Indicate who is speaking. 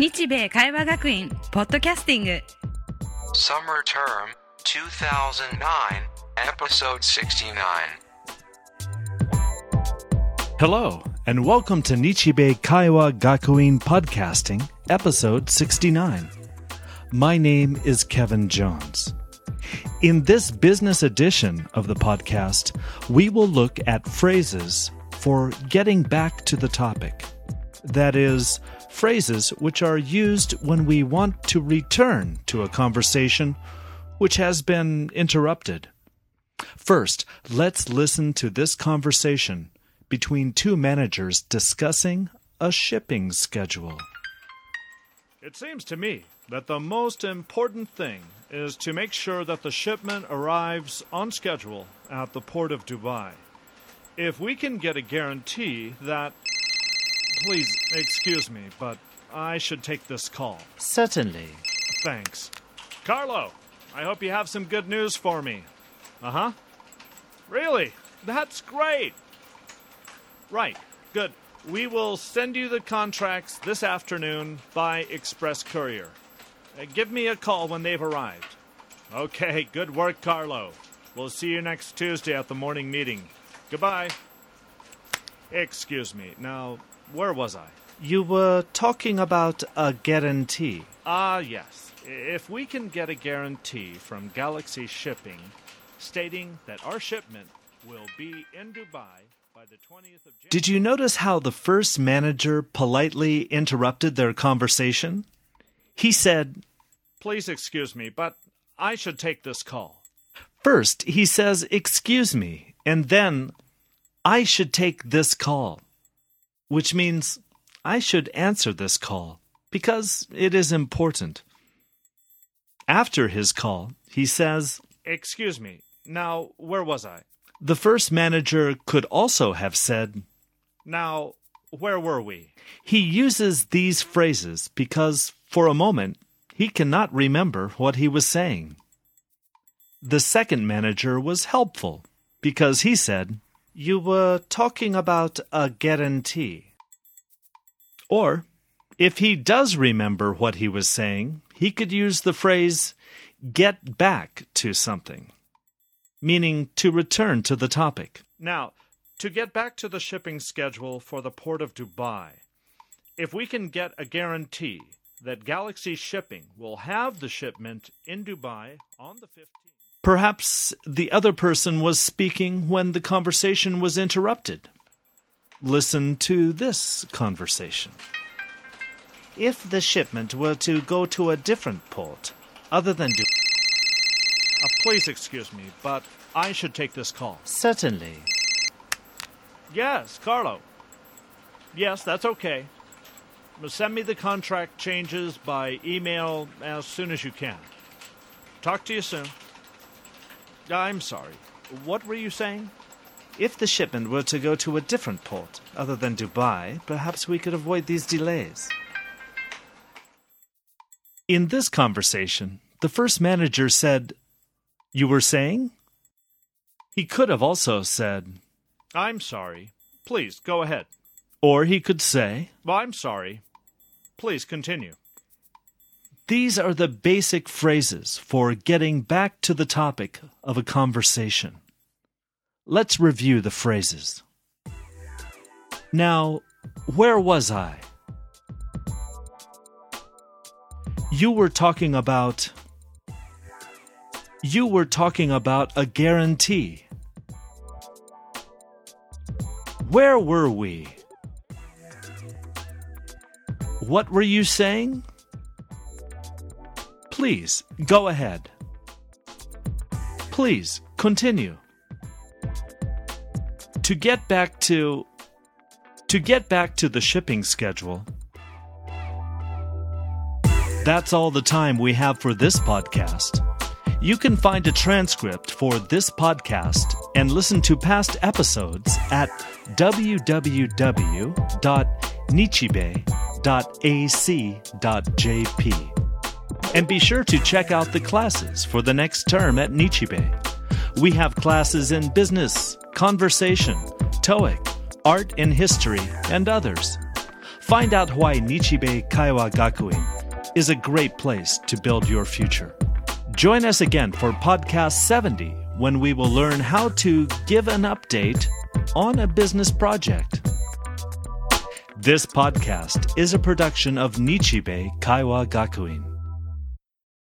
Speaker 1: 日米会話学院ポッドキャスティング
Speaker 2: Summer Term 2009, Episode 69.
Speaker 3: Hello, and welcome to Nichibei Kaiwa Gakuin Podcasting, episode 69. My name is Kevin Jones. In this business edition of the podcast, we will look at phrases for getting back to the topic. That is, phrases which are used when we want to return to a conversation which has been interrupted. First, let's listen to this conversation between two managers discussing a shipping schedule. It seems to me that the most important thing is to make sure that the shipment arrives on schedule at the port of Dubai. If we can get a guarantee that. Please, excuse me, but I should take this call.
Speaker 4: Certainly.
Speaker 3: Thanks. Carlo, I hope you have some good news for me. Uh huh. Really? That's great. Right, good. We will send you the contracts this afternoon by express courier. Uh, give me a call when they've arrived. Okay, good work, Carlo. We'll see you next Tuesday at the morning meeting. Goodbye. Excuse me. Now, where was I?
Speaker 4: You were talking about a guarantee.
Speaker 3: Ah, yes. If we can get a guarantee from Galaxy Shipping stating that our shipment will be in Dubai by the 20th of January. Did you notice how the first manager politely interrupted their conversation? He said, Please excuse me, but I should take this call. First, he says, Excuse me, and then, I should take this call, which means I should answer this call because it is important. After his call, he says, Excuse me, now where was I? The first manager could also have said, Now where were we? He uses these phrases because, for a moment, he cannot remember what he was saying. The second manager was helpful because he said,
Speaker 4: You were talking about a guarantee.
Speaker 3: Or, if he does remember what he was saying, he could use the phrase get back to something, meaning to return to the topic. Now, to get back to the shipping schedule for the port of Dubai, if we can get a guarantee that Galaxy Shipping will have the shipment in Dubai on the 15th. Perhaps the other person was speaking when the conversation was interrupted. Listen to this conversation.
Speaker 4: If the shipment were to go to a different port, other than Dubai.
Speaker 3: Uh, please excuse me, but I should take this call.
Speaker 4: Certainly.
Speaker 3: Yes, Carlo. Yes, that's okay. Send me the contract changes by email as soon as you can. Talk to you soon. I'm sorry. What were you saying?
Speaker 4: If the shipment were to go to a different port, other than Dubai, perhaps we could avoid these delays.
Speaker 3: In this conversation, the first manager said, You were saying? He could have also said, I'm sorry. Please go ahead. Or he could say, well, I'm sorry. Please continue. These are the basic phrases for getting back to the topic of a conversation. Let's review the phrases. Now, where was I? You were talking about. You were talking about a guarantee. Where were we? What were you saying? Please, go ahead. Please, continue. To get back to to get back to the shipping schedule. That's all the time we have for this podcast. You can find a transcript for this podcast and listen to past episodes at www.nichibei.ac.jp. And be sure to check out the classes for the next term at Nichibei. We have classes in business, conversation, TOEIC, art and history, and others. Find out why Nichibei Kaiwa Gakuin is a great place to build your future. Join us again for podcast 70 when we will learn how to give an update on a business project. This podcast is a production of Nichibei Kaiwa Gakuin.